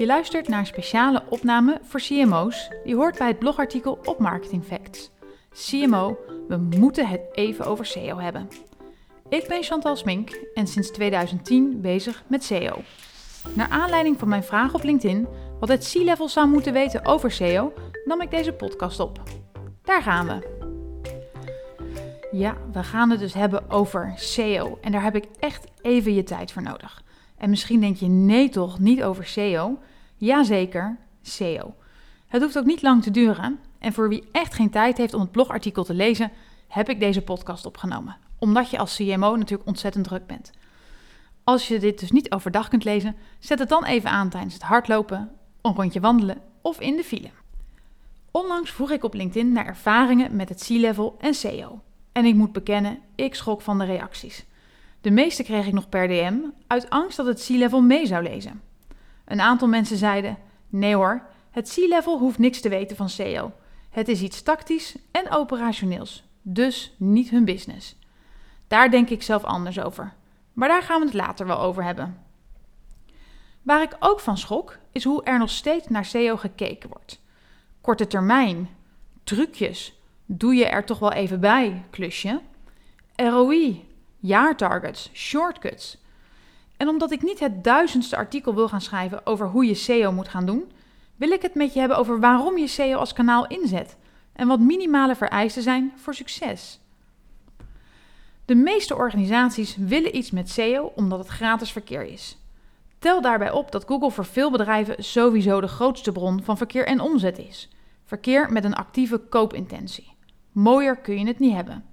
Je luistert naar een speciale opname voor CMO's, die hoort bij het blogartikel op Marketing Facts. CMO, we moeten het even over SEO hebben. Ik ben Chantal Smink en sinds 2010 bezig met SEO. Naar aanleiding van mijn vraag op LinkedIn wat het C-level zou moeten weten over SEO, nam ik deze podcast op. Daar gaan we. Ja, we gaan het dus hebben over SEO. En daar heb ik echt even je tijd voor nodig. En misschien denk je, nee toch, niet over SEO. Jazeker, SEO. Het hoeft ook niet lang te duren. En voor wie echt geen tijd heeft om het blogartikel te lezen, heb ik deze podcast opgenomen. Omdat je als CMO natuurlijk ontzettend druk bent. Als je dit dus niet overdag kunt lezen, zet het dan even aan tijdens het hardlopen, een rondje wandelen of in de file. Onlangs vroeg ik op LinkedIn naar ervaringen met het C-level en SEO. En ik moet bekennen, ik schrok van de reacties. De meeste kreeg ik nog per DM, uit angst dat het C-level mee zou lezen. Een aantal mensen zeiden: nee hoor, het C-level hoeft niks te weten van SEO. Het is iets tactisch en operationeels, dus niet hun business. Daar denk ik zelf anders over. Maar daar gaan we het later wel over hebben. Waar ik ook van schok, is hoe er nog steeds naar SEO gekeken wordt. Korte termijn, trucjes, doe je er toch wel even bij, klusje. ROI, jaartargets, shortcuts. En omdat ik niet het duizendste artikel wil gaan schrijven over hoe je SEO moet gaan doen, wil ik het met je hebben over waarom je SEO als kanaal inzet en wat minimale vereisten zijn voor succes. De meeste organisaties willen iets met SEO omdat het gratis verkeer is. Tel daarbij op dat Google voor veel bedrijven sowieso de grootste bron van verkeer en omzet is. Verkeer met een actieve koopintentie. Mooier kun je het niet hebben.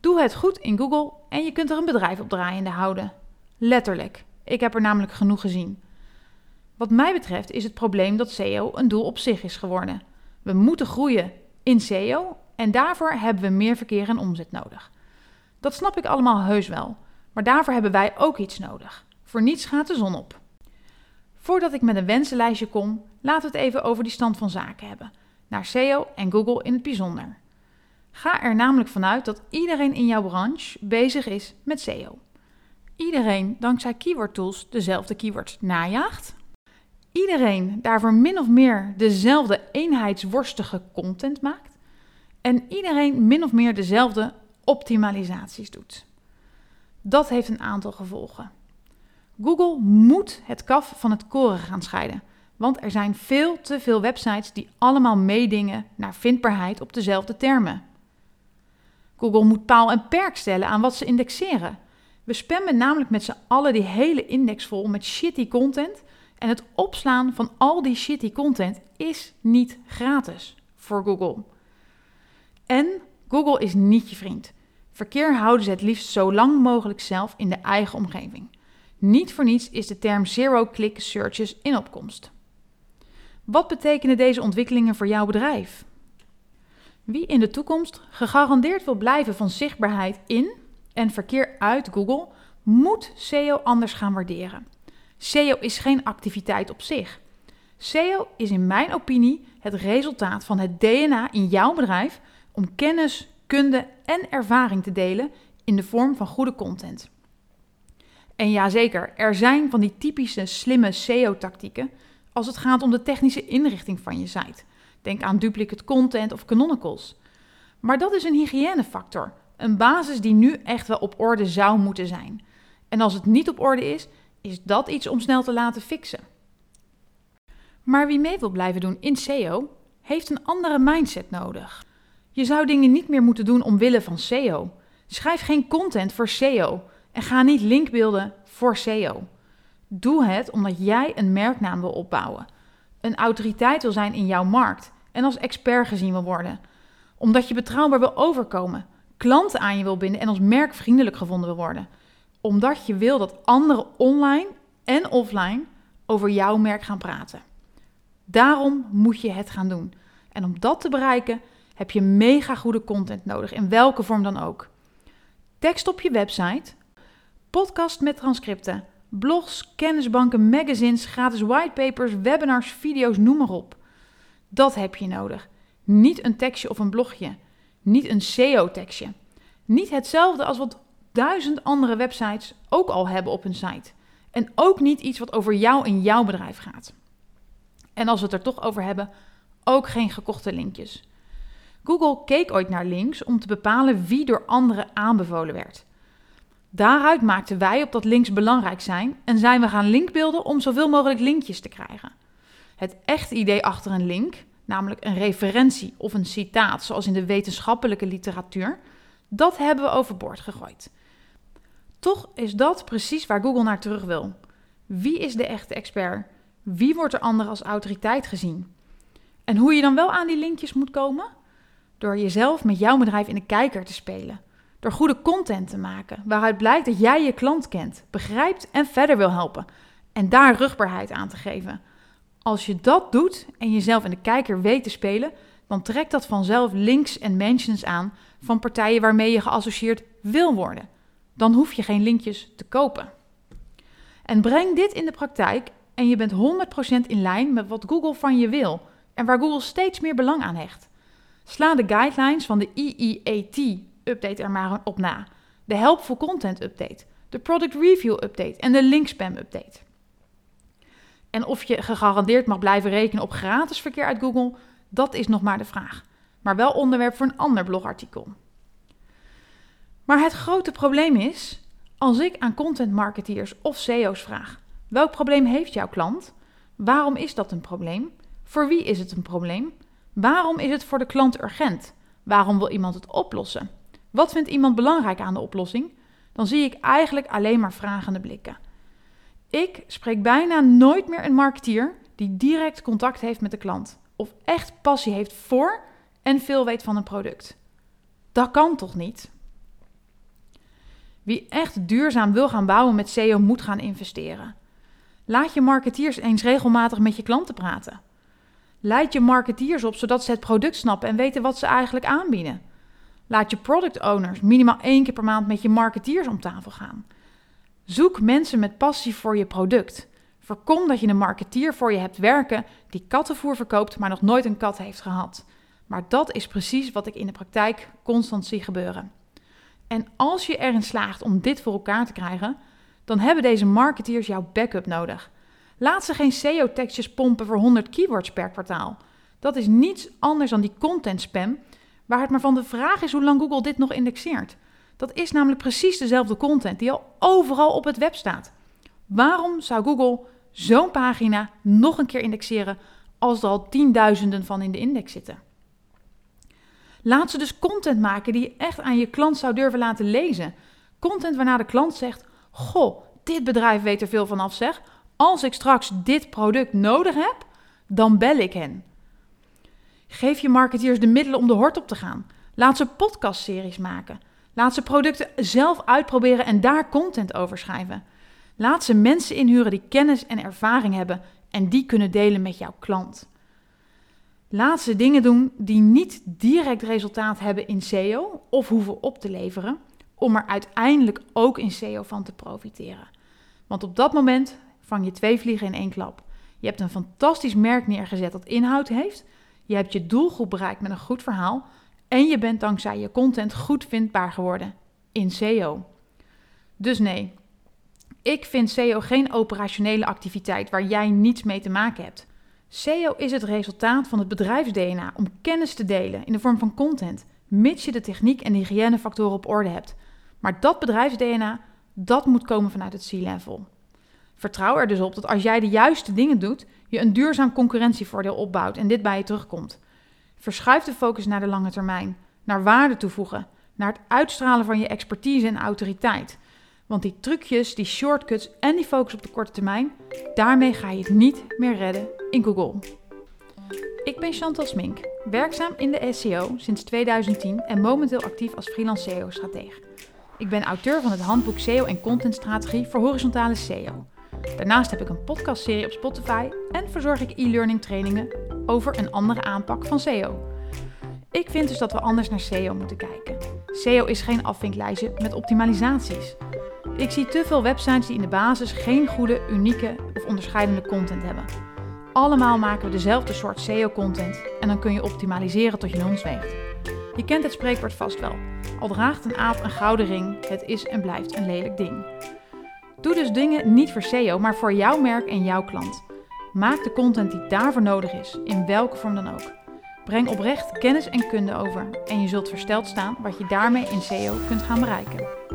Doe het goed in Google en je kunt er een bedrijf op draaiende houden. Letterlijk. Ik heb er namelijk genoeg gezien. Wat mij betreft is het probleem dat SEO een doel op zich is geworden. We moeten groeien in SEO en daarvoor hebben we meer verkeer en omzet nodig. Dat snap ik allemaal heus wel, maar daarvoor hebben wij ook iets nodig. Voor niets gaat de zon op. Voordat ik met een wensenlijstje kom, laten we het even over die stand van zaken hebben. Naar SEO en Google in het bijzonder. Ga er namelijk vanuit dat iedereen in jouw branche bezig is met SEO iedereen dankzij keyword tools dezelfde keywords najaagt. Iedereen daarvoor min of meer dezelfde eenheidsworstige content maakt. En iedereen min of meer dezelfde optimalisaties doet. Dat heeft een aantal gevolgen. Google moet het kaf van het koren gaan scheiden. Want er zijn veel te veel websites die allemaal meedingen naar vindbaarheid op dezelfde termen. Google moet paal en perk stellen aan wat ze indexeren. We spammen namelijk met z'n allen die hele index vol met shitty content. En het opslaan van al die shitty content is niet gratis voor Google. En Google is niet je vriend. Verkeer houden ze het liefst zo lang mogelijk zelf in de eigen omgeving. Niet voor niets is de term zero-click searches in opkomst. Wat betekenen deze ontwikkelingen voor jouw bedrijf? Wie in de toekomst gegarandeerd wil blijven van zichtbaarheid in en verkeer uit Google moet SEO anders gaan waarderen. SEO is geen activiteit op zich. SEO is in mijn opinie het resultaat van het DNA in jouw bedrijf om kennis, kunde en ervaring te delen in de vorm van goede content. En jazeker, er zijn van die typische slimme SEO-tactieken als het gaat om de technische inrichting van je site. Denk aan duplicate content of canonicals. Maar dat is een hygiënefactor een basis die nu echt wel op orde zou moeten zijn. En als het niet op orde is, is dat iets om snel te laten fixen. Maar wie mee wil blijven doen in SEO, heeft een andere mindset nodig. Je zou dingen niet meer moeten doen omwille van SEO. Schrijf geen content voor SEO en ga niet linkbeelden voor SEO. Doe het omdat jij een merknaam wil opbouwen, een autoriteit wil zijn in jouw markt en als expert gezien wil worden, omdat je betrouwbaar wil overkomen, klanten aan je wil binden en als merk vriendelijk gevonden wil worden. Omdat je wil dat anderen online en offline over jouw merk gaan praten. Daarom moet je het gaan doen. En om dat te bereiken heb je mega goede content nodig, in welke vorm dan ook. Tekst op je website, podcast met transcripten, blogs, kennisbanken, magazines, gratis whitepapers, webinars, video's, noem maar op. Dat heb je nodig. Niet een tekstje of een blogje niet een SEO-tekstje. Niet hetzelfde als wat duizend andere websites ook al hebben op hun site. En ook niet iets wat over jou en jouw bedrijf gaat. En als we het er toch over hebben, ook geen gekochte linkjes. Google keek ooit naar links om te bepalen wie door anderen aanbevolen werd. Daaruit maakten wij op dat links belangrijk zijn en zijn we gaan linkbeelden om zoveel mogelijk linkjes te krijgen. Het echte idee achter een link, namelijk een referentie of een citaat, zoals in de wetenschappelijke literatuur, dat hebben we overboord gegooid. Toch is dat precies waar Google naar terug wil. Wie is de echte expert? Wie wordt er anders als autoriteit gezien? En hoe je dan wel aan die linkjes moet komen? Door jezelf met jouw bedrijf in de kijker te spelen. Door goede content te maken, waaruit blijkt dat jij je klant kent, begrijpt en verder wil helpen. En daar rugbaarheid aan te geven. Als je dat doet en jezelf en de kijker weet te spelen, dan trekt dat vanzelf links en mentions aan van partijen waarmee je geassocieerd wil worden. Dan hoef je geen linkjes te kopen. En breng dit in de praktijk en je bent 100% in lijn met wat Google van je wil en waar Google steeds meer belang aan hecht. Sla de guidelines van de EEAT-update er maar op na, de Helpful Content Update, de Product Review Update en de Link Spam Update. En of je gegarandeerd mag blijven rekenen op gratis verkeer uit Google, dat is nog maar de vraag. Maar wel onderwerp voor een ander blogartikel. Maar het grote probleem is, als ik aan content marketeers of CEO's vraag: welk probleem heeft jouw klant? Waarom is dat een probleem? Voor wie is het een probleem? Waarom is het voor de klant urgent? Waarom wil iemand het oplossen? Wat vindt iemand belangrijk aan de oplossing? Dan zie ik eigenlijk alleen maar vragende blikken. Ik spreek bijna nooit meer een marketeer die direct contact heeft met de klant. Of echt passie heeft voor en veel weet van een product. Dat kan toch niet? Wie echt duurzaam wil gaan bouwen met SEO moet gaan investeren. Laat je marketeers eens regelmatig met je klanten praten. Leid je marketeers op zodat ze het product snappen en weten wat ze eigenlijk aanbieden. Laat je product owners minimaal één keer per maand met je marketeers om tafel gaan. Zoek mensen met passie voor je product. Voorkom dat je een marketeer voor je hebt werken die kattenvoer verkoopt, maar nog nooit een kat heeft gehad. Maar dat is precies wat ik in de praktijk constant zie gebeuren. En als je erin slaagt om dit voor elkaar te krijgen, dan hebben deze marketeers jouw backup nodig. Laat ze geen SEO-tekstjes pompen voor 100 keywords per kwartaal. Dat is niets anders dan die content spam, waar het maar van de vraag is hoe lang Google dit nog indexeert. Dat is namelijk precies dezelfde content die al overal op het web staat. Waarom zou Google zo'n pagina nog een keer indexeren als er al tienduizenden van in de index zitten? Laat ze dus content maken die je echt aan je klant zou durven laten lezen. Content waarna de klant zegt: Goh, dit bedrijf weet er veel van af, zeg. Als ik straks dit product nodig heb, dan bel ik hen. Geef je marketeers de middelen om de hort op te gaan. Laat ze podcastseries maken. Laat ze producten zelf uitproberen en daar content over schrijven. Laat ze mensen inhuren die kennis en ervaring hebben en die kunnen delen met jouw klant. Laat ze dingen doen die niet direct resultaat hebben in SEO of hoeven op te leveren, om er uiteindelijk ook in SEO van te profiteren. Want op dat moment vang je twee vliegen in één klap. Je hebt een fantastisch merk neergezet dat inhoud heeft. Je hebt je doelgroep bereikt met een goed verhaal. En je bent dankzij je content goed vindbaar geworden in SEO. Dus nee, ik vind SEO geen operationele activiteit waar jij niets mee te maken hebt. SEO is het resultaat van het bedrijfsDNA om kennis te delen in de vorm van content, mits je de techniek en de hygiënefactoren op orde hebt. Maar dat bedrijfs-DNA, dat moet komen vanuit het C-level. Vertrouw er dus op dat als jij de juiste dingen doet, je een duurzaam concurrentievoordeel opbouwt en dit bij je terugkomt. Verschuif de focus naar de lange termijn, naar waarde toevoegen, naar het uitstralen van je expertise en autoriteit. Want die trucjes, die shortcuts en die focus op de korte termijn, daarmee ga je het niet meer redden in Google. Ik ben Chantal Smink, werkzaam in de SEO sinds 2010 en momenteel actief als freelance SEO-strateeg. Ik ben auteur van het handboek SEO en contentstrategie voor horizontale SEO. Daarnaast heb ik een podcastserie op Spotify en verzorg ik e-learning trainingen over een andere aanpak van SEO. Ik vind dus dat we anders naar SEO moeten kijken. SEO is geen afvinklijstje met optimalisaties. Ik zie te veel websites die in de basis geen goede, unieke of onderscheidende content hebben. Allemaal maken we dezelfde soort SEO-content en dan kun je optimaliseren tot je non zweegt. Je kent het spreekwoord vast wel. Al draagt een aap een gouden ring, het is en blijft een lelijk ding. Doe dus dingen niet voor SEO, maar voor jouw merk en jouw klant. Maak de content die daarvoor nodig is, in welke vorm dan ook. Breng oprecht kennis en kunde over en je zult versteld staan wat je daarmee in SEO kunt gaan bereiken.